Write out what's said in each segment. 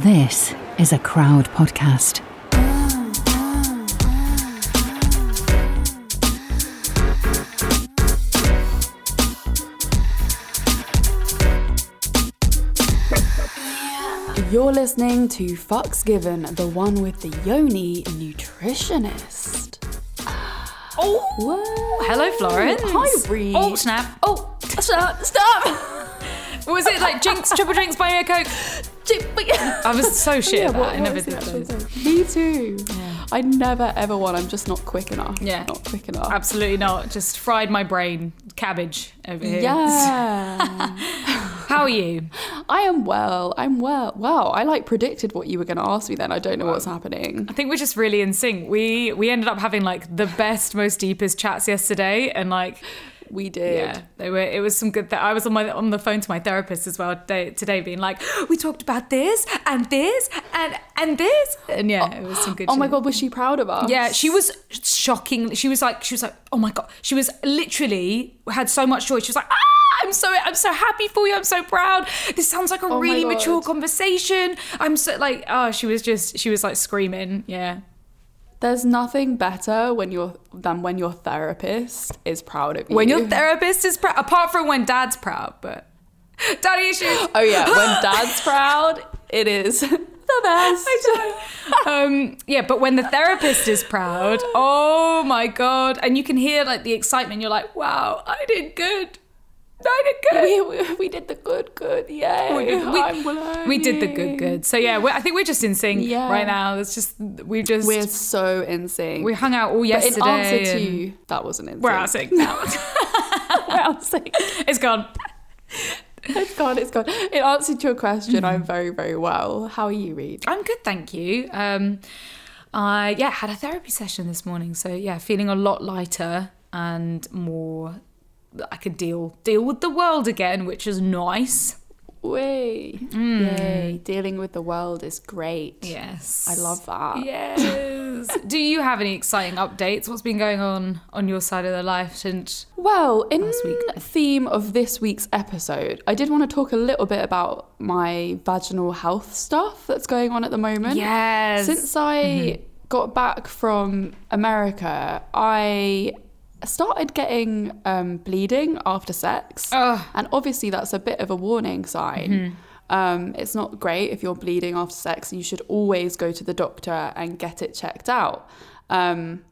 This is a crowd podcast. You're listening to Fucks Given, the one with the Yoni nutritionist. Oh, Whoa. hello, Florence. Hi, Bree. Oh, snap. Oh, stop, stop. Was it like Jinx, Triple Drinks, Buy Me a Coke? I was so shit Yeah, at that. what- I never did those. Me too. I never ever won. I'm just not quick enough. Yeah. Not quick enough. Absolutely not. Just fried my brain. Cabbage over here. Yeah. How are you? I am well. I'm well. Wow. I like predicted what you were going to ask me then. I don't know what's happening. I think we're just really in sync. We we ended up having like the best, most deepest chats yesterday, and like We did. yeah, they were. It was some good. Th- I was on my on the phone to my therapist as well today, today being like, we talked about this and this and and this, and yeah, it was some good. Oh my. God, was she proud of us? Yeah, she was shocking. She was like, she was like, oh my god. She was literally had so much joy. She was like, ah, I'm so, I'm so happy for you. I'm so proud. This sounds like a Oh really mature conversation. I'm so like, oh, she was just, she was like screaming. Yeah. There's nothing better when you're than when your therapist is proud of you. When your therapist is proud, apart from when dad's proud, but daddy issues. Oh yeah, when dad's proud, it is the best. um, yeah, but when the therapist is proud, oh my god, and you can hear like the excitement. You're like, wow, I did good. We, we, we did the good, good, Yeah, we did, we, did the good good so yeah I think we're just in sync Yeah. right now it's just we just We're so in sync. we hung out all but yesterday in answer to you, that wasn't in we're out of sync. now We're out of sync. it's gone It's gone, it's gone. In answer to your question, I'm very, very well. How are you, Reed? I'm good thank you um I yeah had a therapy session this morning so yeah feeling a lot lighter and more I could deal deal with the world again which is nice Way. Mm. Yay. Dealing with the world is great. yes I love that. yes do you have any exciting updates what's been going on on your side of the life since Well, in week. theme of this week's episode, I did want to talk a little bit about my vaginal health stuff that's going on at the moment. yes Since I mm-hmm. got back from America, I started getting um, bleeding after sex. Ugh. And obviously, that's a bit of a warning sign. Um, it's not great if you're bleeding after sex, you should always go to the doctor and get it checked out. Um,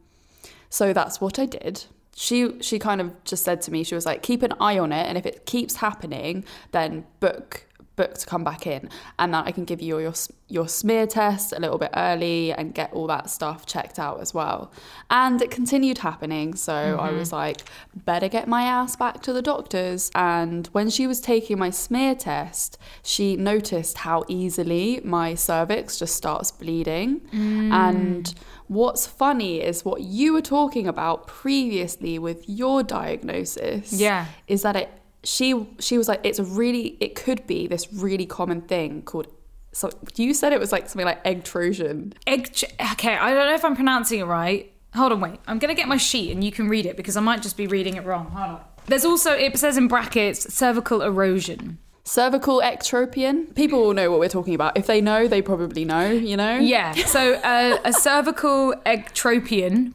so that's what I did. She she kind of just said to me, she was like, keep an eye on it, and if it keeps happening, then book book to come back in, and that I can give you your your smear test a little bit early and get all that stuff checked out as well. And it continued happening, so I mm-hmm. was like, better get my ass back to the doctors. And when she was taking my smear test, she noticed how easily my cervix just starts bleeding, and mm. What's funny is what you were talking about previously with your diagnosis. Yeah. Is that it she she was like it's a really it could be this really common thing called so you said it was like something like egg trojan. Egg. Okay, I don't know if I'm pronouncing it right. Hold on, wait. I'm gonna get my sheet and you can read it because I might just be reading it wrong. Hold on. There's also it says in brackets cervical erosion. Cervical ectropion. People will know what we're talking about. If they know, they probably know, you know? Yeah. So uh, a cervical ectropion,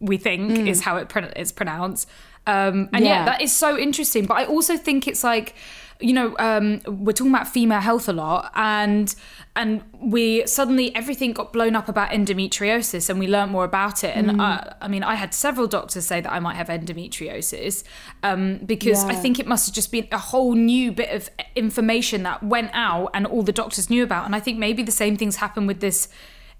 we think, is how it pro- is pronounced. Um, and yeah. Yeah. that is so interesting. But I also think it's like, you know, um, we're talking about female health a lot, and and we suddenly everything got blown up about endometriosis, and we learned more about it. And uh, I mean, I had several doctors say that I might have endometriosis um, because I think it must have just been a whole new bit of information that went out, and all the doctors knew about. And I think maybe the same things happen with this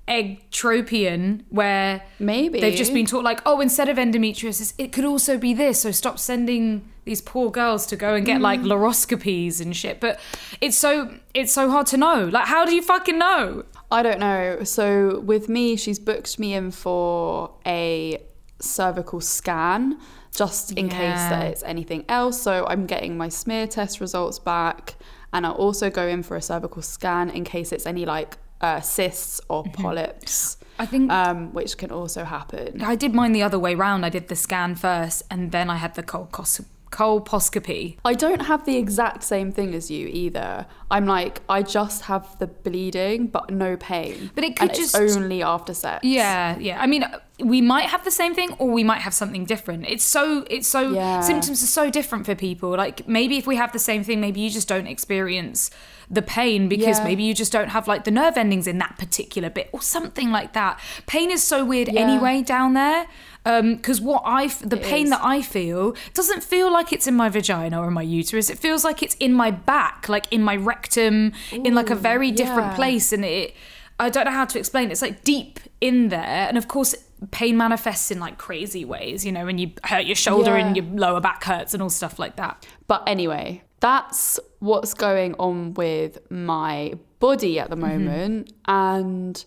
egg-tropion where Maybe. they've just been taught like oh instead of endometriosis it could also be this so stop sending these poor girls to go and get like mm. laparoscopies and shit but it's so it's so hard to know like how do you fucking know I don't know. So with me, she's booked me in for a cervical scan just in case that it's anything else. So I'm getting my smear test results back, and I'll also go in for a cervical scan in case it's any like uh, cysts or polyps, i think um, which can also happen. I did mine the other way round. I did the scan first, and then I had the colcos- colposcopy. I don't have the exact same thing as you either. I'm like, I just have the bleeding, but no pain. But it could and just- only after sex. Yeah, yeah. I mean, we might have the same thing, or we might have something different. It's so, it's so. Yeah. Symptoms are so different for people. Like maybe if we have the same thing, maybe you just don't experience the pain because Yeah. maybe you just don't have like the nerve endings in that particular bit, or something like that. Pain is so weird Yeah. anyway down there. Um, because what I, f- the It pain is. that I feel doesn't feel like it's in my vagina or in my uterus. It feels like it's in my back, like in my rectum, in like a very different yeah. place. And it, I don't know how to explain it. It's like deep in there. And of course, pain manifests in like crazy ways, you know, when you hurt your shoulder and your lower back hurts and all stuff like that. But anyway, that's what's going on with my body at the moment. And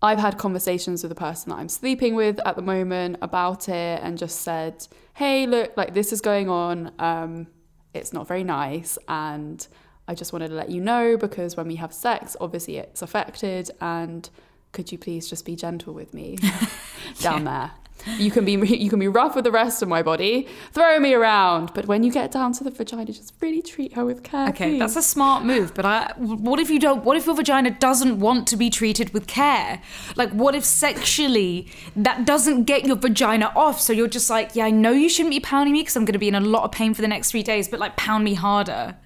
I've had conversations with the person that I'm sleeping with at the moment about it and just said, hey, look, like this is going on. Um, it's not very nice. And I just wanted to let you know because when we have sex, obviously it's affected. And could you please just be gentle with me down there? You can be you can be rough with the rest of my body, throw me around, but when you get down to the vagina, just really treat her with care. Okay, please. that's a smart move, but I, what if you don't? What if your vagina doesn't want to be treated with care? Like, what if sexually that doesn't get your vagina off? So you're just like, yeah, I know you shouldn't be pounding me because I'm going to be in a lot of pain for the next three days, but like, pound me harder.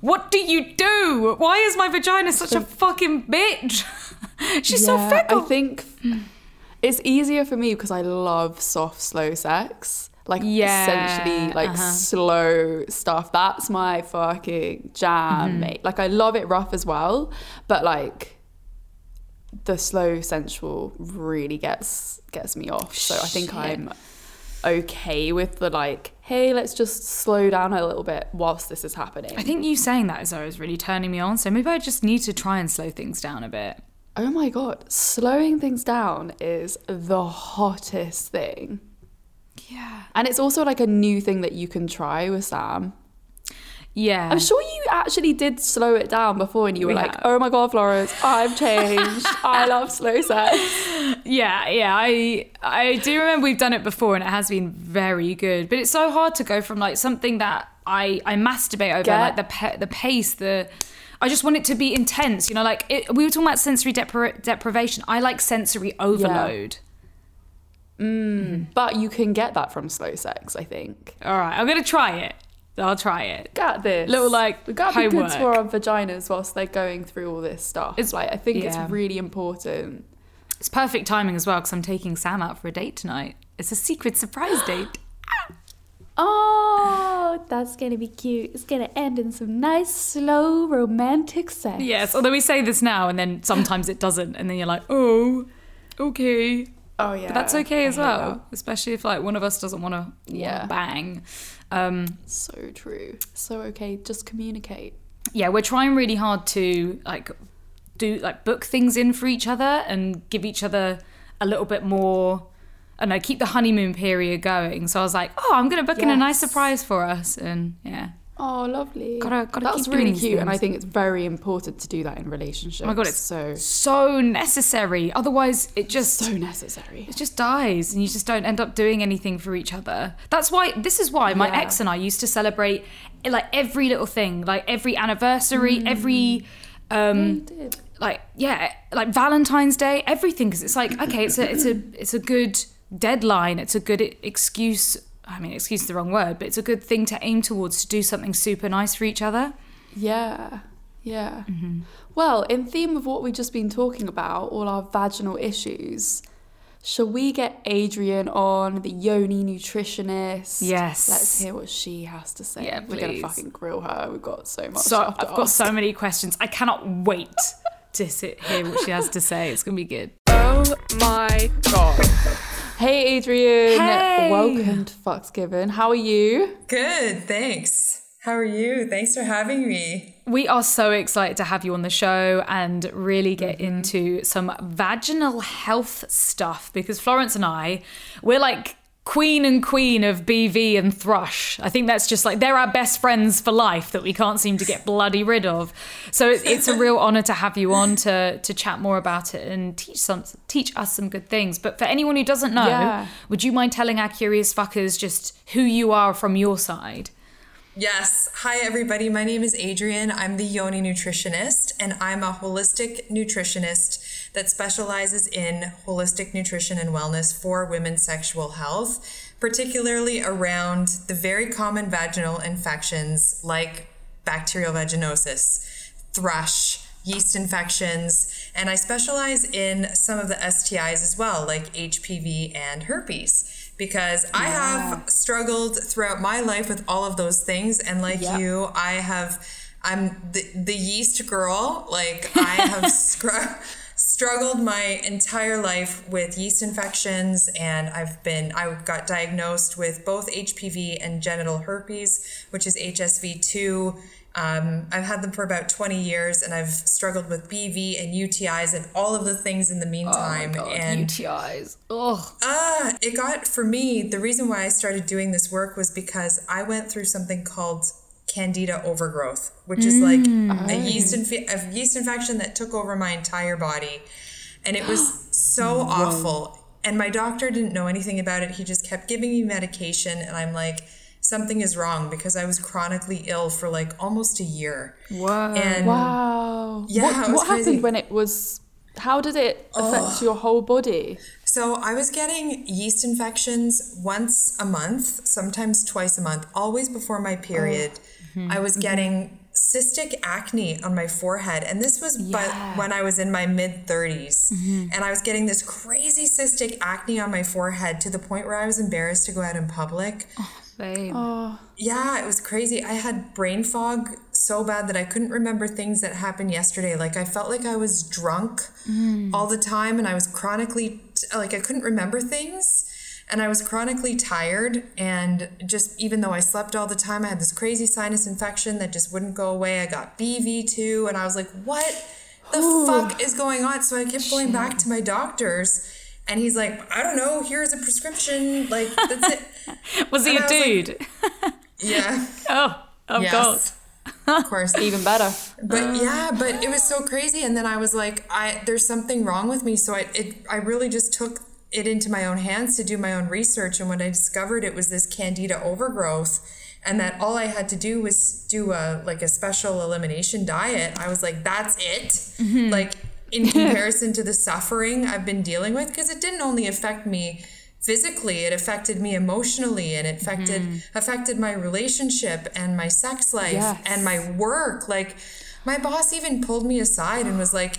What do you do? Why is my vagina such a fucking bitch? She's so Yeah, fickle. I think mm. It's easier for me because I love soft, slow sex. Like Yeah, essentially like uh-huh. slow stuff. That's my fucking jam, Mm-hmm. mate. Like I love it rough as well, but like the slow sensual really gets gets me off. So I think Shit. I'm okay with the like, hey, let's just slow down a little bit whilst this is happening. I think you saying that Zoe is really turning me on. So maybe I just need to try and slow things down a bit. Oh my god, slowing things down is the hottest thing. Yeah. And it's also like a new thing that you can try with Sam. Yeah. I'm sure you actually did slow it down before and you were We like, have. oh my god, Florence, I've changed. I love slow sex. Yeah, yeah, I I do remember we've done it before and it has been very good. But it's so hard to go from like something that I I masturbate over, Get- like the pa- the pace, the I just want it to be intense, you know. Like it, we were talking about sensory depri- deprivation. I like sensory overload. Mm-hmm. But you can get that from slow sex, I think. All right, I'm gonna try it. I'll try it. Got this. Little, like, we gotta be good to homework. our vaginas whilst they're going through all this stuff. It's- It's like I think yeah. it's really important. It's perfect timing as well because I'm taking Sam out for a date tonight. It's a secret surprise date. Ah! Oh, that's gonna be cute. It's gonna end in some nice, slow, romantic sex. Yes, although we say this now and then sometimes it doesn't, and then you're like, oh, okay. Oh yeah. But that's okay as well, that. especially if like one of us doesn't want to Yeah. bang. Um, So true. So okay, just communicate. yeah, we're trying really hard to like do like book things in for each other and give each other a little bit more. I keep the honeymoon period going. So I was like, oh, I'm gonna book in a nice surprise for us, and yeah. Oh, lovely. Gotta- gotta That's really cute, and I think it's very important to do that in relationships. Oh my god, it's so so necessary. Otherwise, it just so necessary. it just dies and you just don't end up doing anything for each other that's why this is why my Yeah. ex and i used to celebrate like every little thing like every anniversary every um did. like yeah like valentine's day everything because it's like okay it's a it's a it's a good deadline it's a good excuse i mean excuse is the wrong word but it's a good thing to aim towards to do something super nice for each other Yeah, yeah. Mm-hmm. Well, in theme of what we've just been talking about, all our vaginal issues, shall we get Adrian on, the Yoni nutritionist? Yes. Let's hear what she has to say. Yeah, We're gonna fucking grill her. We've got so much. so stuff to i've got so many questions i cannot wait to sit hear what she has to say it's gonna be good Oh my god. Hey Adrian. Hey. Welcome to Fucks Given. How are you? Good, thanks. How are you? Thanks for having me. We are so excited to have you on the show and really get mm-hmm. into some vaginal health stuff because Florence and I, we're like queen and queen of BV and thrush. I think that's just like they're our best friends for life that we can't seem to get bloody rid of. So it, it's a real honor to have you on to to chat more about it and teach some teach us some good things. But for anyone who doesn't know, Yeah. would you mind telling our curious fuckers just who you are from your side? Yes. Hi, everybody. My name is Adrian. I'm the Yoni nutritionist, and I'm a holistic nutritionist that specializes in holistic nutrition and wellness for women's sexual health, particularly around the very common vaginal infections like bacterial vaginosis, thrush, yeast infections, and I specialize in some of the STIs as well, like HPV and herpes. Because I have struggled throughout my life with all of those things, and like Yeah. you, I have, I'm the, the yeast girl. Like I have scr- struggled my entire life with yeast infections, and I've been, I got diagnosed with both HPV and genital herpes, which is HSV two. Um, I've had them for about 20 years and I've struggled with BV and UTIs and all of the things in the meantime. and UTIs. Ugh. Ah, it got for me. The reason why I started doing this work was because I went through something called candida overgrowth, which is like a mm. yeast oh. inf- a yeast infection that took over my entire body, and it was so awful. And my doctor didn't know anything about it. He just kept giving me medication, and I'm like, something is wrong because I was chronically ill for like almost a year. Whoa. And Wow. Yeah, What, it was what crazy. happened when it was? How did it affect your whole body? So I was getting yeast infections once a month, sometimes twice a month, always before my oh. period. Mm-hmm. I was mm-hmm. getting cystic acne on my forehead, and this was but when I was in my mid 30s. Mm-hmm. And I was getting this crazy cystic acne on my forehead to the point where I was embarrassed to go out in public. Oh, babe. Oh. Yeah, it was crazy. I had brain fog so bad that I couldn't remember things that happened yesterday. Like I felt like I was drunk mm. all the time and I was chronically like I couldn't remember things and I was chronically tired and just even though I slept all the time, I had this crazy sinus infection that just wouldn't go away. I got BV2 and I was like, "What the fuck is going on?" So I kept going back to my doctors and he's like, "I don't know, here's a prescription." Like that's it. Was he and a was like- dude? Yeah. oh, of yes. course. Of course. Even better. But yeah, but it was so crazy. And then I was like, I there's something wrong with me. So I it I really just took it into my own hands to do my own research. And when I discovered it was this candida overgrowth and that all I had to do was do a like a special elimination diet, I was like, that's it. Mm-hmm. Like in comparison to the suffering I've been dealing with, because it didn't only affect me physically it affected me emotionally and it affected mm-hmm. affected my relationship and my sex life Yes. and my work like my boss even pulled me aside and was like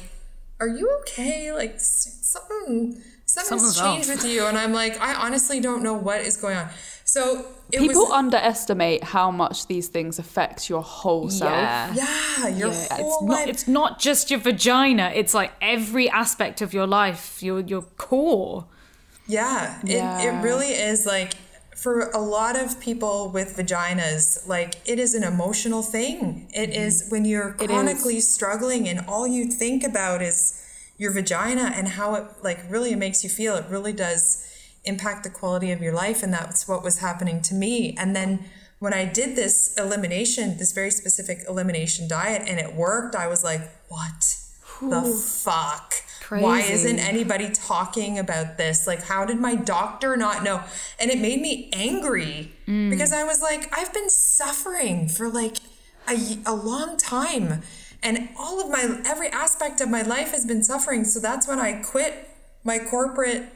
are you okay like something something's Something's changed off. with you and i'm like i honestly don't know what is going on so it People was underestimate how much these things affect your whole self. Yeah. yeah your Yeah, whole it's not life it's not just your vagina it's like every aspect of your life your your core Yeah, it, Yeah. it really is like for a lot of people with vaginas, like it is an emotional thing. It is when you're chronically struggling and all you think about is your vagina and how it like really makes you feel. It really does impact the quality of your life and that's what was happening to me. And then when I did this elimination, this very specific elimination diet and it worked, I was like, what the fuck? Why isn't anybody talking about this? Like, how did my doctor not know? And it made me angry mm. because I was like, I've been suffering for like a, a long time. And all of my, every aspect of my life has been suffering. So that's when I quit my corporate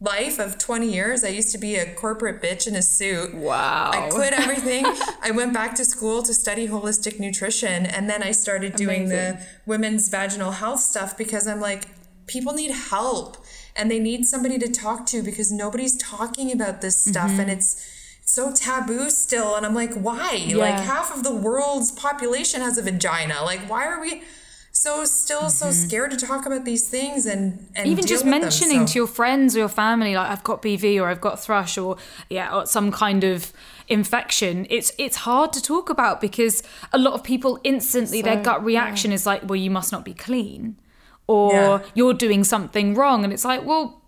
life of 20 years. I used to be a corporate bitch in a suit. Wow. I quit everything. I went back to school to study holistic nutrition and then I started doing the women's vaginal health stuff because I'm like people need help and they need somebody to talk to because nobody's talking about this stuff and mm-hmm. it's so taboo still and I'm like why? Like half of the world's population has a vagina. Like why are we so still so mm-hmm. scared to talk about these things and and even just with them? mentioning So- to your friends or your family like I've got BV or I've got thrush or yeah or some kind of infection it's it's hard to talk about because a lot of people instantly their gut reaction is like well you must not be clean or Yeah. you're doing something wrong and it's like well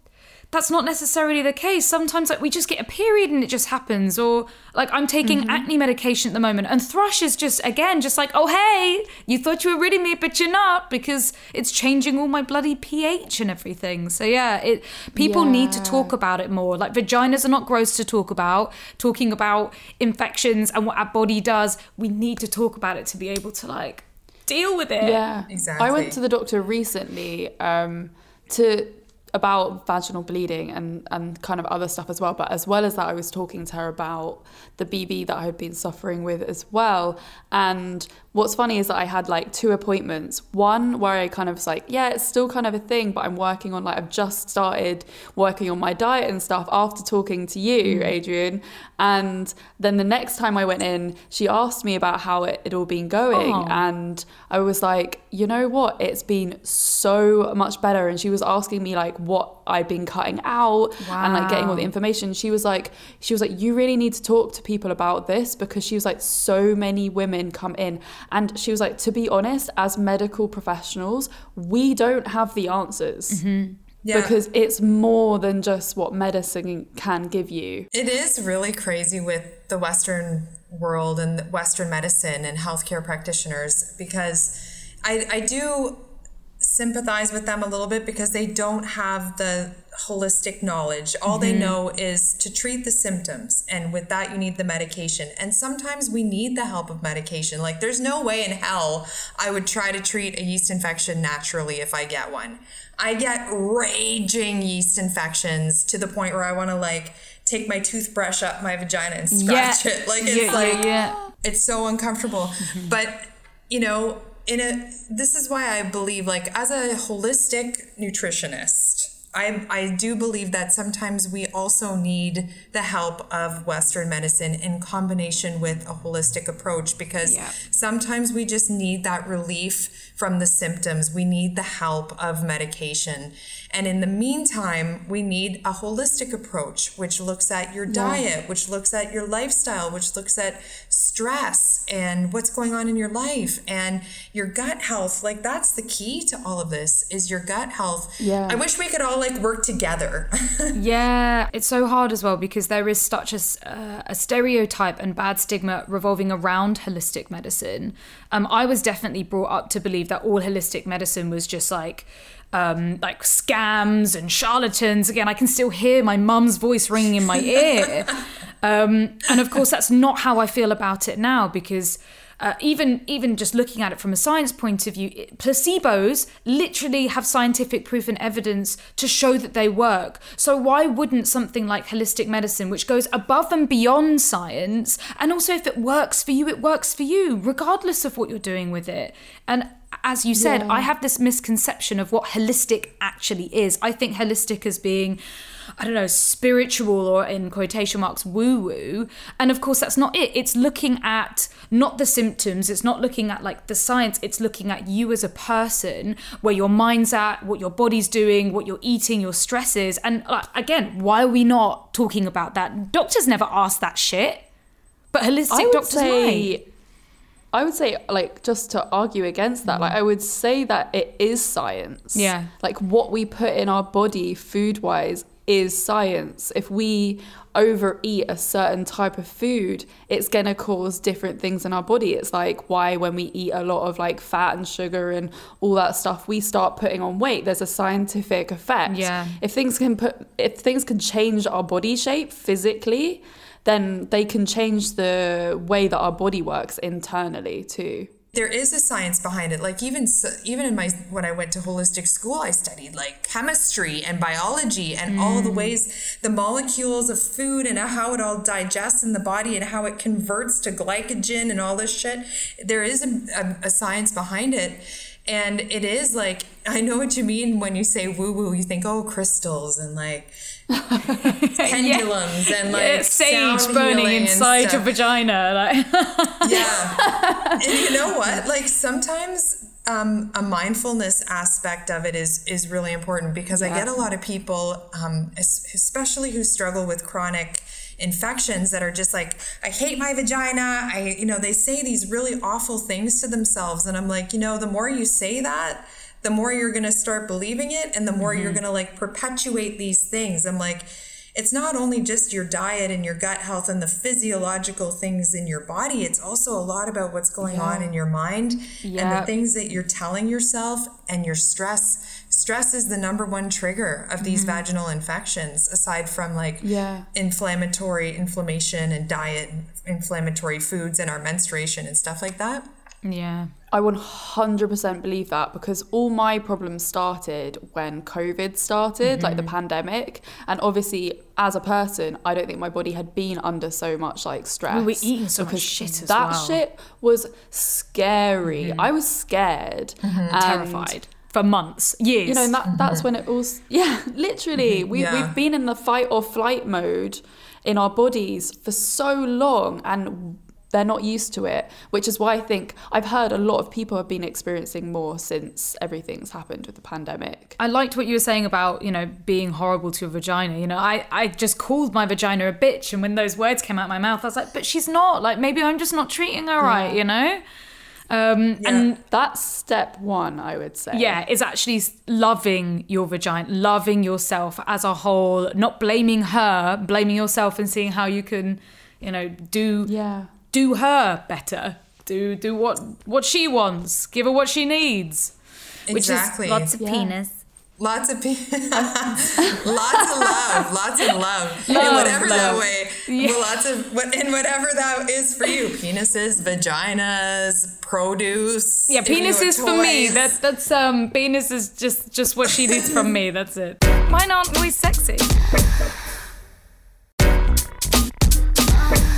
that's not necessarily the case. Sometimes like we just get a period and it just happens, or like I'm taking mm-hmm. acne medication at the moment, and thrush is just again just like, oh hey, you thought you were ridding me, but you're not because it's changing all my bloody pH and everything. So yeah, it people yeah. need to talk about it more. Like vaginas are not gross to talk about. Talking about infections and what our body does, we need to talk about it to be able to like deal with it. Yeah, exactly. I went to the doctor recently um, to about vaginal bleeding and, and kind of other stuff as well. But as well as that, I was talking to her about the BV that I had been suffering with as well. And what's funny is that I had like two appointments. One where I kind of was like, yeah, it's still kind of a thing, but I'm working on like, I've just started working on my diet and stuff after talking to you, mm. Adrian. And then the next time I went in, she asked me about how it had all been going. Oh. And I was like, you know what? It's been so much better. And she was asking me like what I'd been cutting out wow. and like getting all the information. She was like, she was like, you really need to talk to people about this because she was like, so many women come in. And she was like, to be honest, as medical professionals, we don't have the answers. Mm-hmm yeah. because it's more than just what medicine can give you. It is really crazy with the Western world and Western medicine and healthcare practitioners because I, I do sympathize with them a little bit because they don't have the holistic knowledge. All mm-hmm. they know is to treat the symptoms. And with that, you need the medication. And sometimes we need the help of medication. Like, there's no way in hell I would try to treat a yeast infection naturally if I get one. I get raging yeast infections to the point where I want to like take my toothbrush up my vagina and scratch yeah. it. Like it's yeah, like yeah, it's so uncomfortable. Mm-hmm. But you know, in a this is why I believe like as a holistic nutritionist, I, I do believe that sometimes we also need the help of Western medicine in combination with a holistic approach because yeah. sometimes we just need that relief from the symptoms. We need the help of medication. And in the meantime, we need a holistic approach, which looks at your diet, which looks at your lifestyle, which looks at stress and what's going on in your life and your gut health. Like that's the key to all of this is your gut health. Yeah. I wish we could all like work together. yeah, it's so hard as well because there is such a, uh, a stereotype and bad stigma revolving around holistic medicine. Um, I was definitely brought up to believe that all holistic medicine was just like um, like scams and charlatans. Again, I can still hear my mum's voice ringing in my ear. um, and of course, that's not how I feel about it now because. Uh, even even just looking at it from a science point of view, placebos literally have scientific proof and evidence to show that they work. So why wouldn't something like holistic medicine, which goes above and beyond science, and also if it works for you, it works for you, regardless of what you're doing with it. And as you said, yeah. I have this misconception of what holistic actually is. I think holistic as being, I don't know, spiritual or in quotation marks, woo woo. And of course, that's not it. It's looking at not the symptoms, it's not looking at like the science, it's looking at you as a person, where your mind's at, what your body's doing, what you're eating, your stresses. And like, again, why are we not talking about that? Doctors never ask that shit. But holistic doctors say, might I would say, like, just to argue against that, mm. like, I would say that it is science. Yeah. Like, what we put in our body food wise is science. If we overeat a certain type of food, it's going to cause different things in our body. It's like why, when we eat a lot of like fat and sugar and all that stuff, we start putting on weight. There's a scientific effect. Yeah. If things can put, if things can change our body shape physically, then they can change the way that our body works internally too there is a science behind it like even even in my when i went to holistic school i studied like chemistry and biology and mm. all the mm. ways the molecules of food and how it all digests in the body and how it converts to glycogen and all this shit there is a, a, a science behind it and it is like i know what you mean when you say woo woo you think oh crystals and like pendulums yeah. and like yeah, sage burning inside your vagina like yeah and you know what like sometimes um, a mindfulness aspect of it is is really important because yeah. I get a lot of people, um, especially who struggle with chronic infections, that are just like, I hate my vagina. I, you know, they say these really awful things to themselves, and I'm like, you know, the more you say that, the more you're going to start believing it and the more you're mm-hmm. going to like perpetuate these things. I'm like, it's not only just your diet and your gut health and the physiological things in your body, it's also a lot about what's going on in your mind and the things that you're telling yourself and your stress. Stress is the number one trigger of these mm-hmm. vaginal infections, aside from like Yeah. inflammatory inflammation and diet, inflammatory foods and our menstruation and stuff like that. Yeah. I 100% believe that because all my problems started when COVID started, like the Mm-hmm. pandemic. And obviously, as a person, I don't think my body had been under so much like stress. We were eating so much shit as That well. Mm-hmm. shit was scary. I was scared. and, Terrified for months, years. You know, and that, that's when it all, yeah, literally. We, Yeah. We've been in the fight or flight mode in our bodies for so long and they're not used to it, which is why I think I've heard a lot of people have been experiencing more since everything's happened with the pandemic. I liked what you were saying about, you know, being horrible to your vagina. You know, I, I just called my vagina a bitch. And when those words came out of my mouth, I was like, but she's not. Like, maybe I'm just not treating her right, you know? Um, And That's step one, I would say. yeah, is actually loving your vagina, loving yourself as a whole, not blaming her, blaming yourself and seeing how you can, you know, do Yeah. Do her better. Do do what what she wants. Give her what she needs. Which Exactly. is lots of Yeah. penis. Lots of people, lots of love, lots of love, in whatever that way. Well, lots of what in whatever that is for you. Penises, vaginas, produce. Yeah, penises you penis for me. That that's um penis is just just what she needs from me. That's it. Mine aren't always sexy.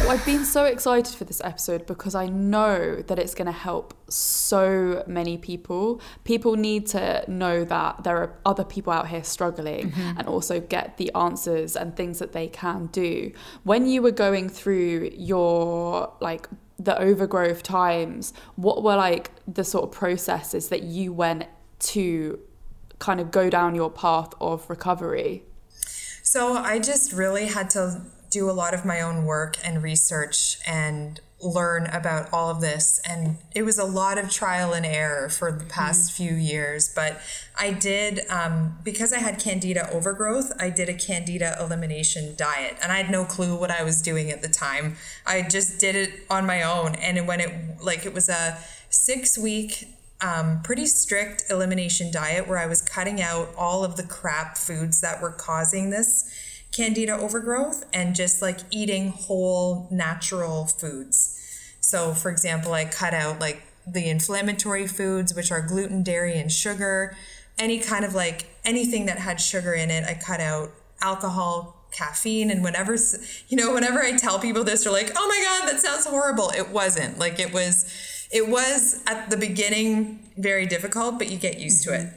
I've been so excited for this episode because I know that it's going to help so many people. People need to know that there are other people out here struggling mm-hmm. and also get the answers and things that they can do. When you were going through your like the overgrowth times, what were like the sort of processes that you went to kind of go down your path of recovery? So I just really had to do a lot of my own work and research and learn about all of this. And it was a lot of trial and error for the past few years. But I did, um, because I had candida overgrowth, I did a candida elimination diet. And I had no clue what I was doing at the time. I just did it on my own. And when it, like, it was a six week um, pretty strict elimination diet where I was cutting out all of the crap foods that were causing this candida overgrowth and just like eating whole natural foods. So, for example, I cut out like the inflammatory foods, which are gluten, dairy, and sugar. Any kind of like anything that had sugar in it, I cut out alcohol, caffeine, and whenever, you know, whenever I tell people this, they're like, oh my God, that sounds horrible. It wasn't. Like, it was, it was at the beginning very difficult, but you get used to it.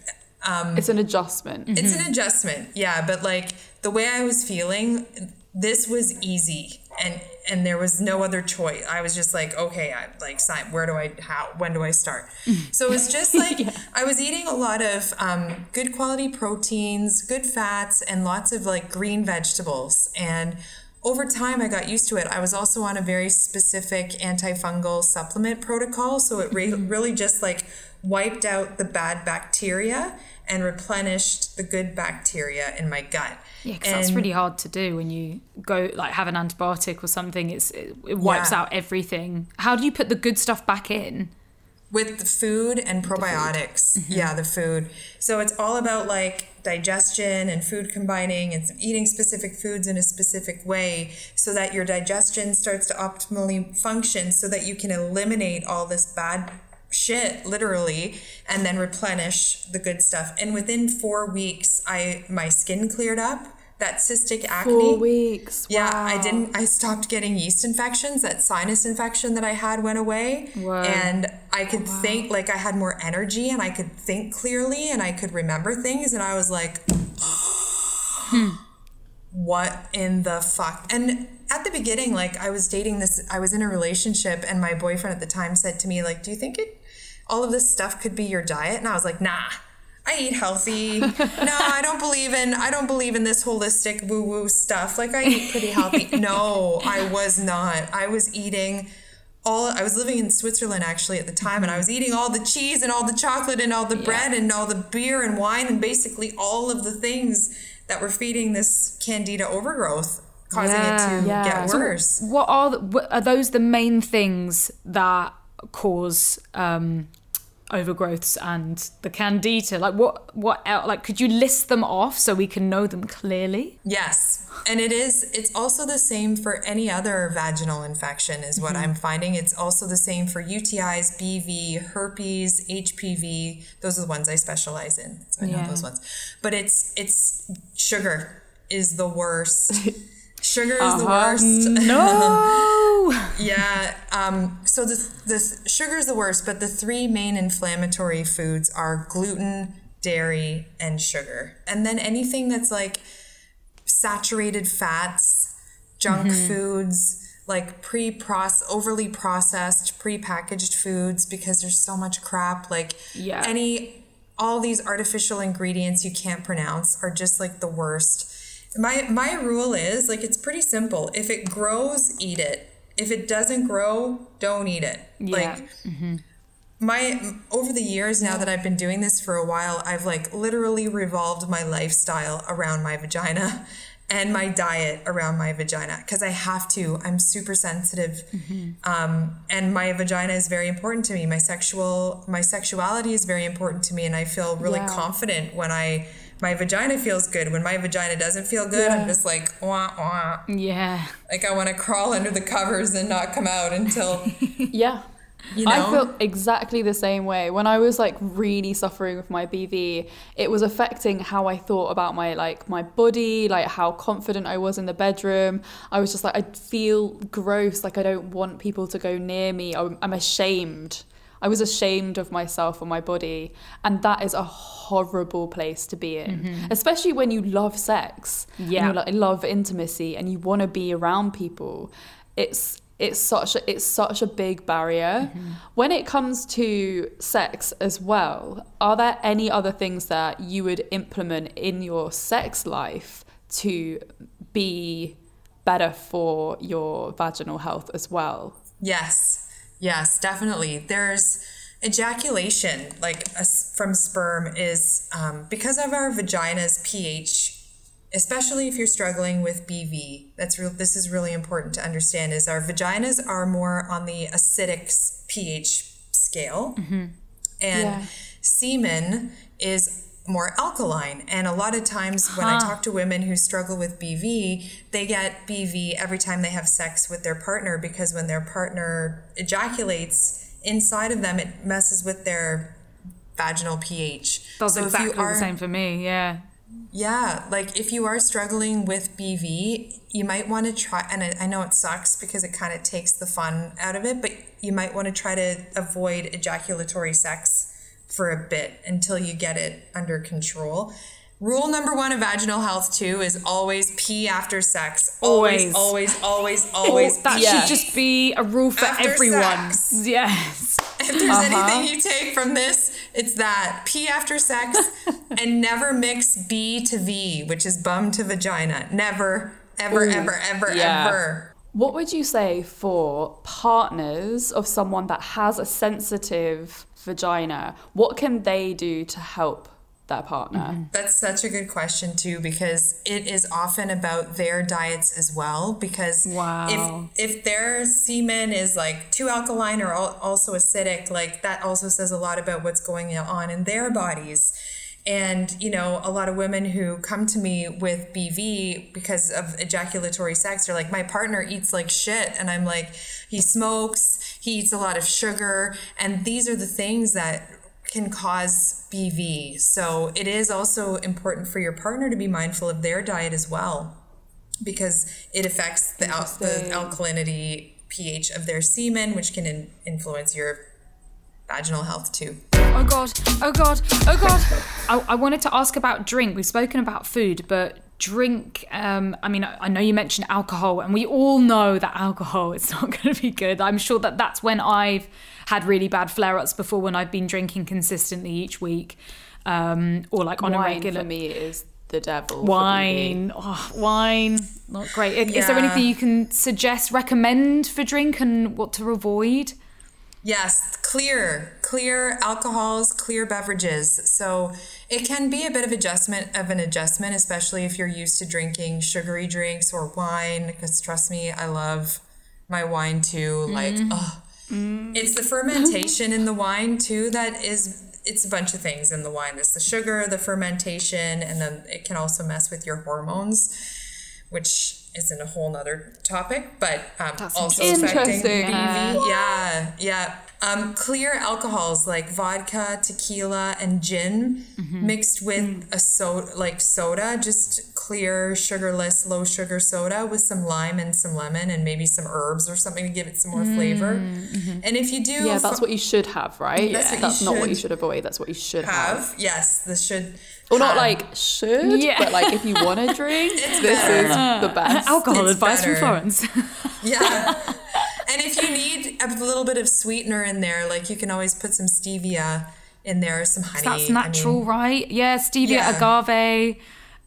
Um, It's an adjustment. It's an adjustment, yeah. But like the way I was feeling, this was easy, and and there was no other choice. I was just like, okay, I'm like, sign. Where do I? How? When do I start? So it was just like I was eating a lot of um, good quality proteins, good fats, and lots of like green vegetables. And over time, I got used to it. I was also on a very specific antifungal supplement protocol, so it re- really just like wiped out the bad bacteria and replenished the good bacteria in my gut. Yeah, because that's really hard to do when you go like have an antibiotic or something. It's it, it wipes Yeah. out everything. How do you put the good stuff back in? with the food and probiotics. Mm-hmm. Yeah, the food. So it's all about like digestion and food combining and eating specific foods in a specific way so that your digestion starts to optimally function so that you can eliminate all this bad shit literally and then replenish the good stuff. And within 4 weeks I my skin cleared up. That cystic acne. Four weeks. Yeah. I didn't. I stopped getting yeast infections. That sinus infection that I had went away, Whoa. and I could think like I had more energy and I could think clearly and I could remember things. And I was like, "What in the fuck?" And at the beginning, like I was dating this, I was in a relationship, and my boyfriend at the time said to me, "Like, do you think it, all of this stuff could be your diet?" And I was like, "Nah." I eat healthy. No, I don't believe in I don't believe in this holistic woo woo stuff. Like I eat pretty healthy. No, I was not. I was eating all I was living in Switzerland actually at the time and I was eating all the cheese and all the chocolate and all the bread and all the beer and wine and basically all of the things that were feeding this candida overgrowth causing Yeah. it to Yeah. get So worse. What are the, are those the main things that cause um, overgrowths and the candida? Like what what else? Like could you list them off so we can know them clearly? Yes. And it is, it's also the same for any other vaginal infection, is what mm-hmm. I'm finding. It's also the same for UTIs, BV, herpes, HPV. Those are the ones I specialize in. So I know Yeah. those ones. But it's, it's sugar is the worst. Sugar is the worst. No. Yeah. Um, so this the sugar is the worst, but the three main inflammatory foods are gluten, dairy, and sugar. And then anything that's like saturated fats, junk foods, like pre-processed, overly processed, pre-packaged foods, because there's so much crap. Like Yeah. any, all these artificial ingredients you can't pronounce are just like the worst. My my rule is like it's pretty simple. If it grows, eat it. If it doesn't grow, don't eat it. Yeah. Like my over the years now that I've been doing this for a while, I've like literally revolved my lifestyle around my vagina and my diet around my vagina because I have to. I'm super sensitive, um, and my vagina is very important to me. My sexual my sexuality is very important to me, and I feel really Yeah. confident when I my vagina feels good. When my vagina doesn't feel good, I'm just like wah wah. yeah. Like I want to crawl under the covers and not come out until Yeah. you know. I feel exactly the same way. When I was like really suffering with my BV, it was affecting how I thought about my like my body, like how confident I was in the bedroom. I was just like I feel gross, like I don't want people to go near me. I'm, I'm ashamed. I was ashamed of myself and my body, and that is a horrible place to be in, mm-hmm. especially when you love sex. Yeah. you like, love intimacy and you want to be around people. It's it's such a, it's such a big barrier. Mm-hmm. When it comes to sex as well, are there any other things that you would implement in your sex life to be better for your vaginal health as well? Yes, yes, definitely. There's ejaculation, like a from sperm, is um, because of our vagina's pH. Especially if you're struggling with BV, that's real. This is really important to understand. Is our vaginas are more on the acidic pH scale, and Yeah. semen is more alkaline. And a lot of times when I talk to women who struggle with BV, they get BV every time they have sex with their partner because when their partner ejaculates inside of them, it messes with their vaginal pH. That's So exactly the same for me. Yeah. yeah, like if you are struggling with BV, you might want to try, and I, I know it sucks because it kind of takes the fun out of it, but you might want to try to avoid ejaculatory sex for a bit until you get it under control. Rule number one of vaginal health, too, is always pee after sex. Always. Always, always, always, oh, always That. Yeah. should just be a rule for After everyone. sex. Yes. If there's uh-huh. anything you take from this, it's that pee after sex and never mix B to V, which is bum to vagina. Never, ever, Ooh, ever, ever, yeah. ever. What would you say for partners of someone that has a sensitive vagina? What can they do to help their partner? Mm-hmm. That's such a good question too, because it is often about their diets as well. Because Wow. if if their semen is like too alkaline or also acidic, like that also says a lot about what's going on in their bodies. And you know, a lot of women who come to me with BV because of ejaculatory sex are like, my partner eats like shit, and I'm like, he smokes, he eats a lot of sugar, and these are the things that can cause BV. So it is also important for your partner to be mindful of their diet as well, because it affects the, al- the alkalinity pH of their semen, which can in- influence your vaginal health too. Oh god. Oh god. Oh god. I, I wanted to ask about drink. We've spoken about food, but drink. Um, I mean, I, I know you mentioned alcohol, and we all know that alcohol is not going to be good. I'm sure that that's when I've had really bad flare-ups before when I've been drinking consistently each week, um, or like on a Wine regular. for me is the devil. for Wine, oh, wine, not great. Is there anything you can suggest, recommend for drink, and what to avoid? Yes, clear, clear alcohols, clear beverages. So it can be a bit of adjustment of an adjustment, especially if you're used to drinking sugary drinks or wine. Because trust me, I love my wine too. Like, oh, it's the fermentation in the wine too that is. It's a bunch of things in the wine. There's the sugar, the fermentation, and then it can also mess with your hormones, which isn't a whole nother topic, but um, also affecting interesting. BV. Yeah, yeah. Um, clear alcohols like vodka, tequila, and gin mixed with a soda, like soda, just clear, sugarless, low sugar soda with some lime and some lemon and maybe some herbs or something to give it some more mm, flavor. Mm-hmm. And if you do, Yeah, that's what you should have, right? That's what you That's not what you should should avoid. That's what you should have. have. Yes, this should. Or not like should, Yeah. but like if you want to drink, this better. is the uh, best. Alcohol It's advice better. from Florence. Yeah. and if you need a little bit of sweetener in there, like you can always put some stevia in there, some honey. That's I natural, mean, right? Yeah, stevia, Yeah. agave,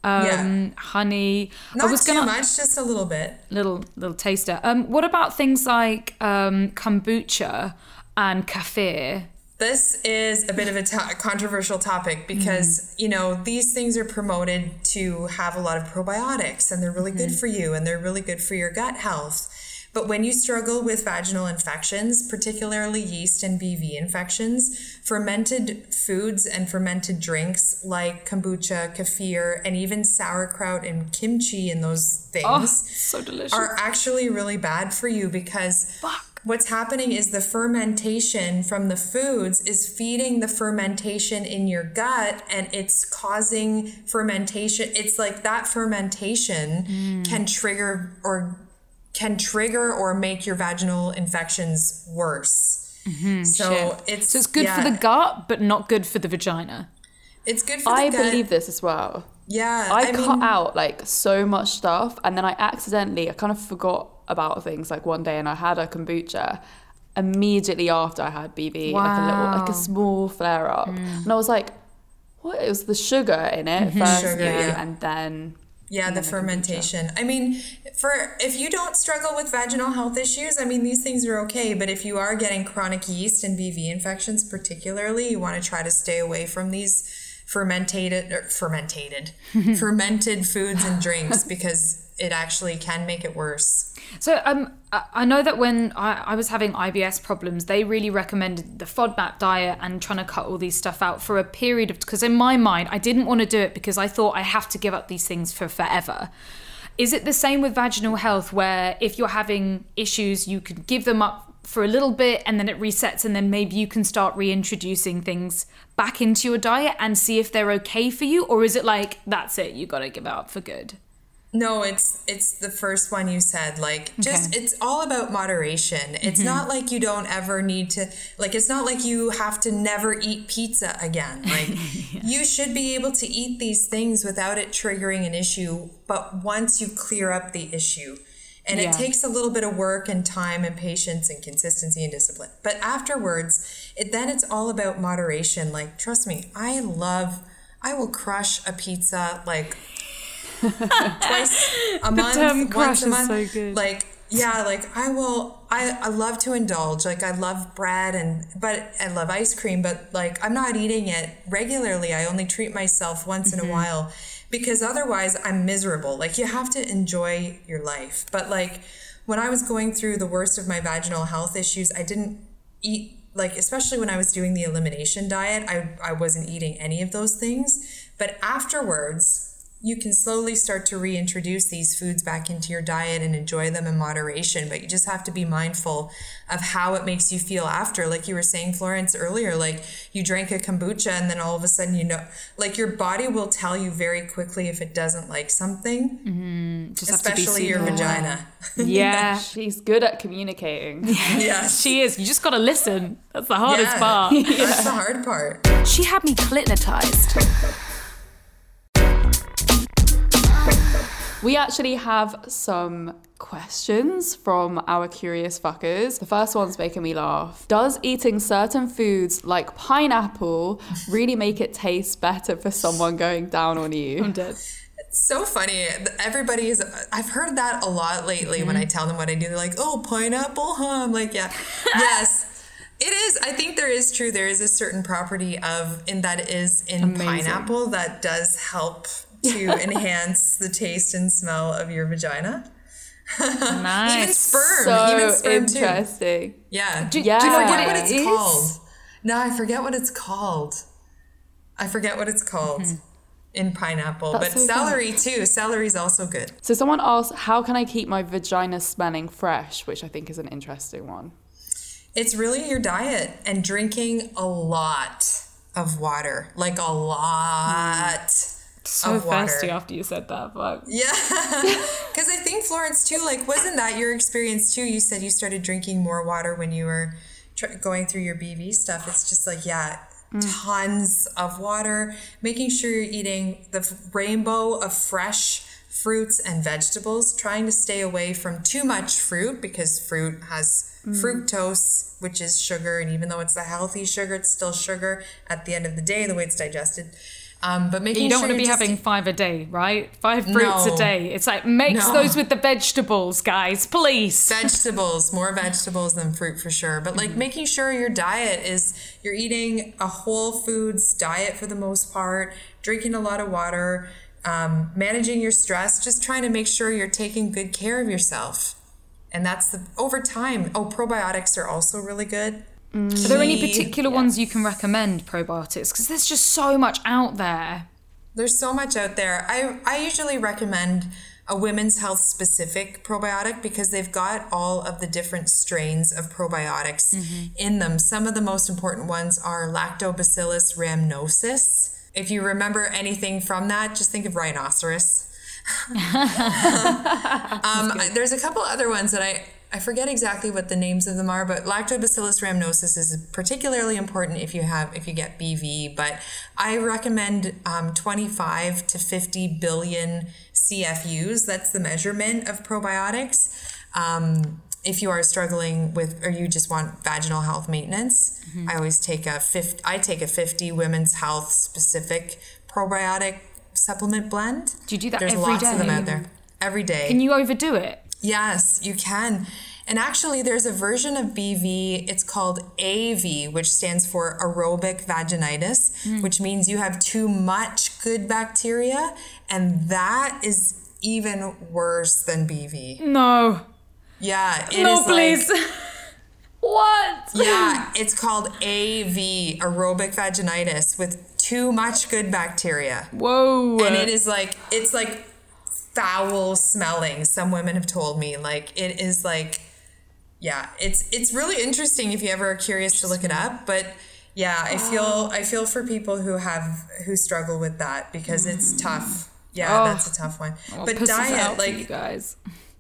um, Yeah. honey. not I was too gonna much, just a little bit. little little taster. Um, what about things like um, kombucha and kefir? This is a bit of a to- controversial topic because, you know, these things are promoted to have a lot of probiotics and they're really good for you and they're really good for your gut health. But when you struggle with vaginal infections, particularly yeast and BV infections, fermented foods and fermented drinks like kombucha, kefir, and even sauerkraut and kimchi and those things Oh, so are actually really bad for you because what's happening is the fermentation from the foods is feeding the fermentation in your gut and it's causing fermentation. It's like that fermentation mm. can trigger or can trigger or make your vaginal infections worse so it's so it's good for the gut, but not good for the vagina. it's good for the I believe this as well. yeah I, I, cut mean, out like so much stuff, and then I accidentally, I kind of forgot about things like one day, and I had a kombucha immediately after I had BV, like a little, like a small flare up, and I was like, "What?" It was the sugar in it Mm-hmm. Sugar, yeah. and then Yeah, the fermentation. I mean, for if you don't struggle with vaginal health issues, I mean these things are okay. But if you are getting chronic yeast and BV infections, particularly, you want to try to stay away from these fermented or er, fermented fermented foods and drinks because it actually can make it worse. So um, I know that when I, I was having IBS problems, they really recommended the FODMAP diet and trying to cut all these stuff out for a period of because in my mind I didn't want to do it because I thought I have to give up these things for forever. Is it the same with vaginal health where if you're having issues, you can give them up for a little bit and then it resets and then maybe you can start reintroducing things back into your diet and see if they're okay for you or is it like that's it you got to give it up for good? No, it's it's the first one you said. Like just Okay. it's all about moderation. It's mm-hmm. not like you don't ever need to like it's not like you have to never eat pizza again. Like you should be able to eat these things without it triggering an issue, but once you clear up the issue. And Yeah. it takes a little bit of work and time and patience and consistency and discipline. But afterwards, it then it's all about moderation. Like trust me, I love I will crush a pizza like twice a month, term once a month. so good. Like yeah, like I will. I I love to indulge. Like I love bread and but I love ice cream. But like I'm not eating it regularly. I only treat myself once Mm-hmm. in a while because otherwise I'm miserable. Like you have to enjoy your life. But like when I was going through the worst of my vaginal health issues, I didn't eat like especially when I was doing the elimination diet, I I wasn't eating any of those things. But afterwards, you can slowly start to reintroduce these foods back into your diet and enjoy them in moderation. But you just have to be mindful of how it makes you feel after. Like you were saying, Florence, earlier, like you drank a kombucha and then all of a sudden, you know, like your body will tell you very quickly if it doesn't like something, mm-hmm. Just have to be especially your vagina. Yeah. she's good at communicating. yes. She is. You just got to listen. That's the hardest Yeah. part. That's the hard part. She had me clitnotized. We actually have some questions from our curious fuckers. The first one's making me laugh. Does eating certain foods like pineapple really make it taste better for someone going down on you? I'm dead. so funny. Everybody is. I've heard that a lot lately when I mm-hmm. tell them what I do. They're like, "Oh, pineapple, huh?" I'm like, "Yeah, yes." It is. I think there is true. There is a certain property of and that is in Amazing. pineapple that does help to enhance the taste and smell of your vagina. Even Nice. sperm. So even sperm too. interesting. Yeah. Do, Yeah. do you forget what it's is? called. No, I forget what it's called. I forget what it's called mm-hmm. in pineapple, That's but so celery too. Celery's also good. So someone asked, how can I keep my vagina smelling fresh? Which I think is an interesting one. It's really your diet and drinking a lot of water, like a lot mm. So of water. thirsty after you said that. Fuck. Yeah, because I think Florence too. Like, wasn't that your experience too? You said you started drinking more water when you were tr- going through your BV stuff. It's just like yeah, mm. tons of water. Making sure you're eating the f- rainbow of fresh fruits and vegetables. Trying to stay away from too much fruit because fruit has mm. fructose, which is sugar, and even though it's a healthy sugar, it's still sugar at the end of the day, the way it's digested. Um, but making You don't sure want to be having five a day, right? Five fruits No. a day. It's like mix No. those with the vegetables, guys, please. vegetables more vegetables than fruit for sure but like making sure your diet is you're eating a whole foods diet for the most part drinking a lot of water um, managing your stress just trying to make sure you're taking good care of yourself and that's the over time oh probiotics are also really good Are there any particular ones you can recommend probiotics? Because there's just so much out there. There's so much out there. I, I usually recommend a women's health specific probiotic because they've got all of the different strains of probiotics in them. Some of the most important ones are Lactobacillus rhamnosus. If you remember anything from that, just think of rhinoceros. um, there's a couple other ones that I, I forget exactly what the names of them are, but Lactobacillus rhamnosus is particularly important if you have if you get BV. But I recommend um, 25 to 50 billion CFUs. That's the measurement of probiotics. Um, if you are struggling with or you just want vaginal health maintenance, I always take a 50, I take a 50 women's health specific probiotic supplement blend. Do you do that There's every lots of them out there. Every day. Can you overdo it? Yes, you can. And actually, there's a version of BV, it's called AV, which stands for aerobic vaginitis, hmm. which means you have too much good bacteria. And that is even worse than BV. No. Yeah, it is no, like- please. What? yeah, it's called AV, aerobic vaginitis, with too much good bacteria. Whoa. and it is like it's like foul smelling some women have told me like it is like yeah it's it's really interesting if you ever are curious to look it up but yeah i feel i feel for people who have who struggle with that because it's tough yeah Oh. that's a tough one but Puss is out diet like guys.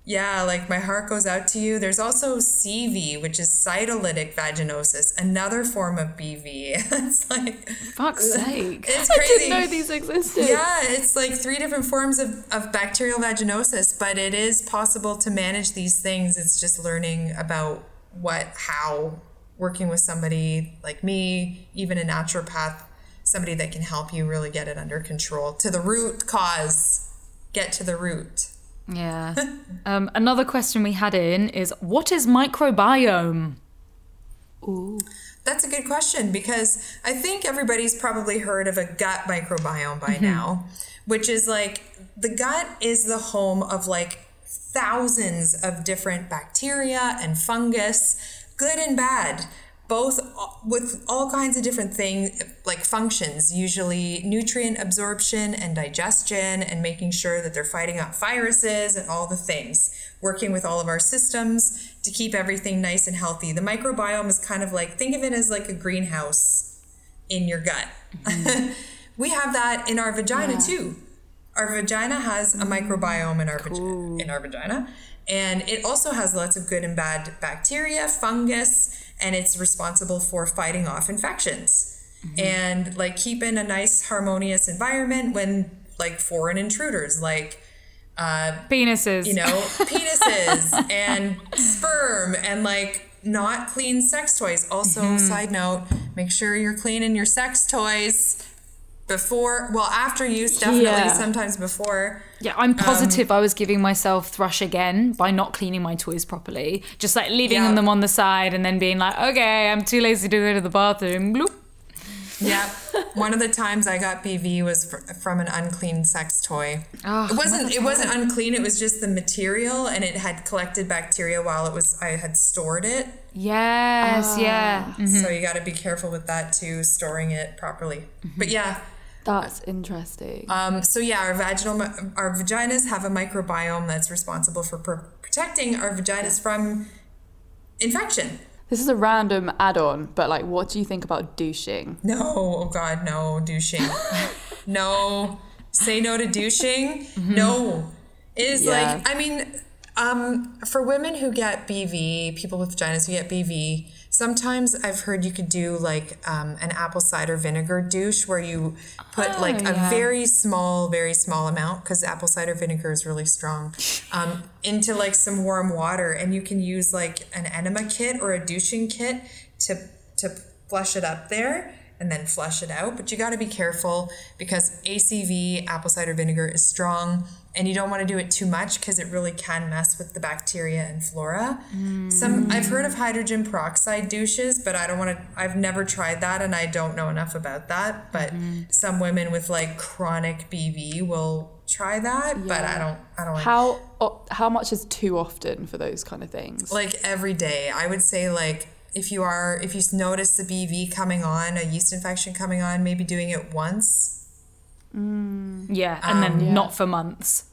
Yeah, like my heart goes out to you. There's also CV, which is cytolytic vaginosis, another form of BV. it's like Fuck's sake. it's I crazy. didn't know these existed. Yeah, it's like three different forms of, of bacterial vaginosis, but it is possible to manage these things. It's just learning about what, how, working with somebody like me, even a naturopath, somebody that can help you really get it under control to the root cause, get to the root. Yeah. um, another question we had in is what is microbiome? Ooh. That's a good question because I think everybody's probably heard of a gut microbiome by now, which is like the gut is the home of like thousands of different bacteria and fungus, good and bad, both with all kinds of different things like functions, usually nutrient absorption and digestion, and making sure that they're fighting off viruses and all the things, working with all of our systems to keep everything nice and healthy. The microbiome is kind of like think of it as like a greenhouse in your gut. we have that in our vagina too. Our vagina has a microbiome in our vagi- in our vagina, and it also has lots of good and bad bacteria, fungus, and it's responsible for fighting off infections and like keeping a nice harmonious environment when like foreign intruders like uh, Penises. you know, penises and sperm and like not clean sex toys. Also, Mm-hmm. side note, make sure you're cleaning your sex toys. Before, well, after use, definitely, Yeah. sometimes before. Yeah, I'm um, positive I was giving myself thrush again by not cleaning my toys properly. Just like leaving Yeah. them on the side and then being like, okay, I'm too lazy to go to the bathroom. Bloop. Yeah. One of the times I got BV was fr- from an unclean sex toy. Oh, it wasn't it wasn't unclean, it was just the material and it had collected bacteria while it was I had stored it. Yes, yeah. Ah. So mm-hmm. you got to be careful with that too, storing it properly. Mm-hmm. But yeah, That's interesting. um, so yeah, our vaginal our vaginas have a microbiome that's responsible for pr- protecting our vaginas from infection. this is a random add-on, but like, what do you think about douching? No, oh God, no douching. no, say no to douching. No, it is Yeah. like I mean, um, for women who get BV, people with vaginas who get BV, sometimes I've heard you could do like um, an apple cider vinegar douche where you put like a very small, very small amount because apple cider vinegar is really strong um, into like some warm water, and you can use like an enema kit or a douching kit to to flush it up there and then flush it out. But you got to be careful because ACV, apple cider vinegar, is strong and you don't want to do it too much because it really can mess with the bacteria and flora. Some I've heard of hydrogen peroxide douches, but I don't want to. I've never tried that and I don't know enough about that. But mm-hmm. some women with like chronic BV will try that, but I don't. I don't How how much is too often for those kind of things? like every day i would say like if you are if you notice the bv coming on a yeast infection coming on maybe doing it once mm. Yeah, and then um, yeah. not for months.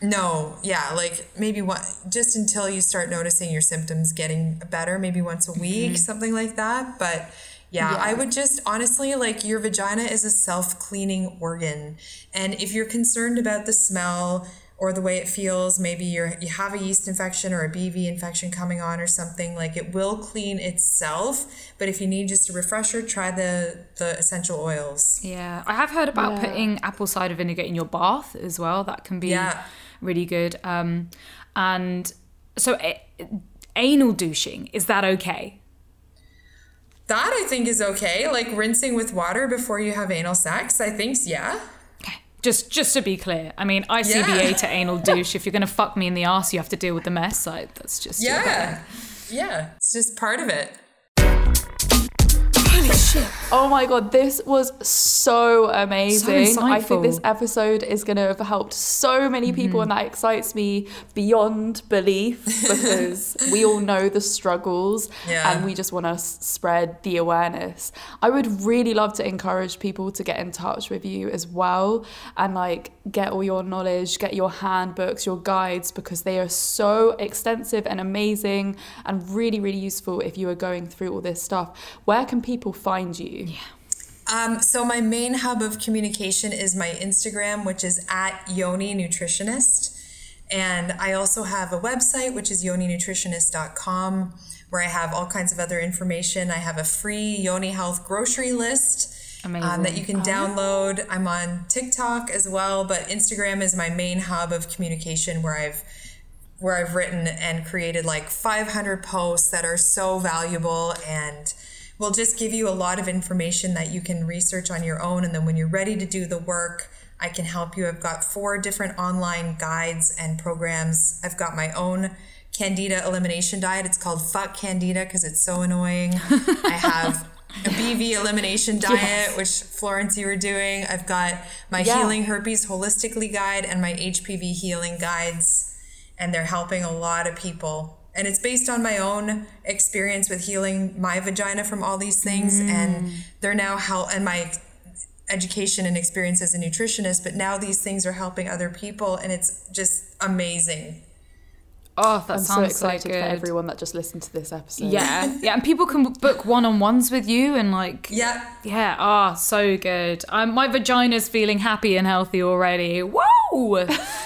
no yeah like maybe one just until you start noticing your symptoms getting better maybe once a week mm-hmm. something like that but yeah, Yeah. I would just honestly like your vagina is a self cleaning organ. And if you're concerned about the smell or the way it feels, maybe you're you have a yeast infection or a BV infection coming on or something, like it will clean itself. But if you need just a refresher, try the the essential oils. Yeah, I have heard about Yeah. putting apple cider vinegar in your bath as well. That can be Yeah. really good. Um, and so, a- anal douching is that okay? That I think is okay. Like rinsing with water before you have anal sex, I think yeah. Just, just to be clear, I mean, ICBA Yeah. to anal douche. If you're gonna fuck me in the ass, you have to deal with the mess. Like that's just Yeah. Yeah. It's just part of it. Oh my god, this was so amazing. I think this episode is going to have helped so many people, and that excites me beyond belief because we all know the struggles Yeah. and we just want to spread the awareness. I would really love to encourage people to get in touch with you as well and like get all your knowledge, get your handbooks, your guides because they are so extensive and amazing and really, really useful if you are going through all this stuff. Where can people find you? Um, so my main hub of communication is my Instagram, which is at Yoni Nutritionist. And I also have a website, which is yoninutritionist.com, where I have all kinds of other information. I have a free Yoni Health grocery list um, that you can download. I'm on TikTok as well, but Instagram is my main hub of communication where I've where I've written and created like 500 posts that are so valuable and will just give you a lot of information that you can research on your own. And then when you're ready to do the work, I can help you. I've got four different online guides and programs. I've got my own Candida elimination diet. It's called Fuck Candida because it's so annoying. I have a BV elimination diet, which Florence, you were doing. I've got my Yeah. healing herpes holistically guide and my HPV healing guides and they're helping a lot of people. And it's based on my own experience with healing my vagina from all these things. And they're now help and my education and experience as a nutritionist. But now these things are helping other people, and it's just amazing. Oh, that I'm so sounds excited so for everyone that just listened to this episode. Yeah, yeah, and people can book one-on-ones with you and like Yeah. Yeah, ah, so good. Um, my vagina's feeling happy and healthy already. Woo!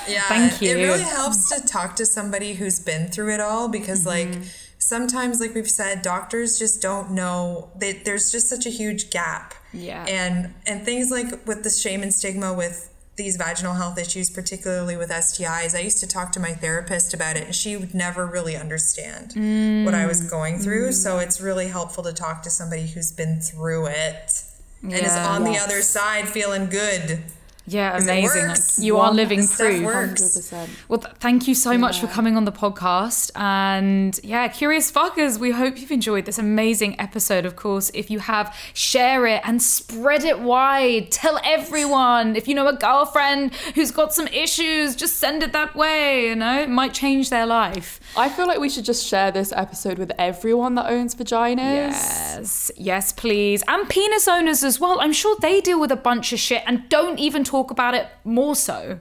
Yeah. Thank you. It really helps to talk to somebody who's been through it all because, like, mm-hmm. sometimes, like we've said, doctors just don't know. They, there's just such a huge gap. Yeah. And and things like with the shame and stigma with these vaginal health issues, particularly with STIs, I used to talk to my therapist about it, and she would never really understand what I was mm. going through. Mm. So it's really helpful to talk to somebody who's been through it. and is Yeah. on the other side feeling good. Yeah, 'Cause it amazing. Like, you are living this proof. 100%. Well, th- thank you so much for coming on the podcast. And yeah, curious fuckers, we hope you've enjoyed this amazing episode. Of course, if you have, share it and spread it wide. Tell everyone. If you know a girlfriend who's got some issues, just send it that way. You know, it might change their life. I feel like we should just share this episode with everyone that owns vaginas. Yes, yes, please. And penis owners as well. I'm sure they deal with a bunch of shit and don't even talk about it more so.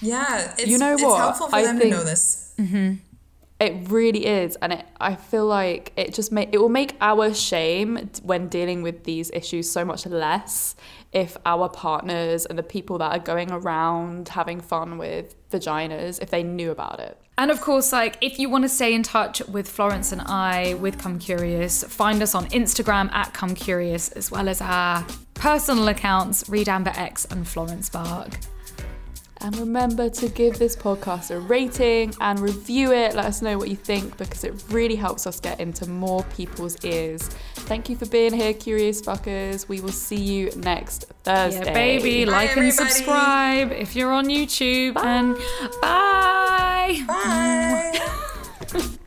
Yeah, it's, You know it's what? helpful for I them think- to know this. Mm-hmm. It really is, and it. I feel like it just make it will make our shame when dealing with these issues so much less if our partners and the people that are going around having fun with vaginas if they knew about it. And of course, like if you want to stay in touch with Florence and I with Come Curious, find us on Instagram at Come Curious, as well as our personal accounts, Read Amber X and Florence Bark. And remember to give this podcast a rating and review it. Let us know what you think because it really helps us get into more people's ears. Thank you for being here, curious fuckers. We will see you next Thursday. Yeah, baby, bye like everybody. and subscribe if you're on YouTube. Bye. And bye. Bye.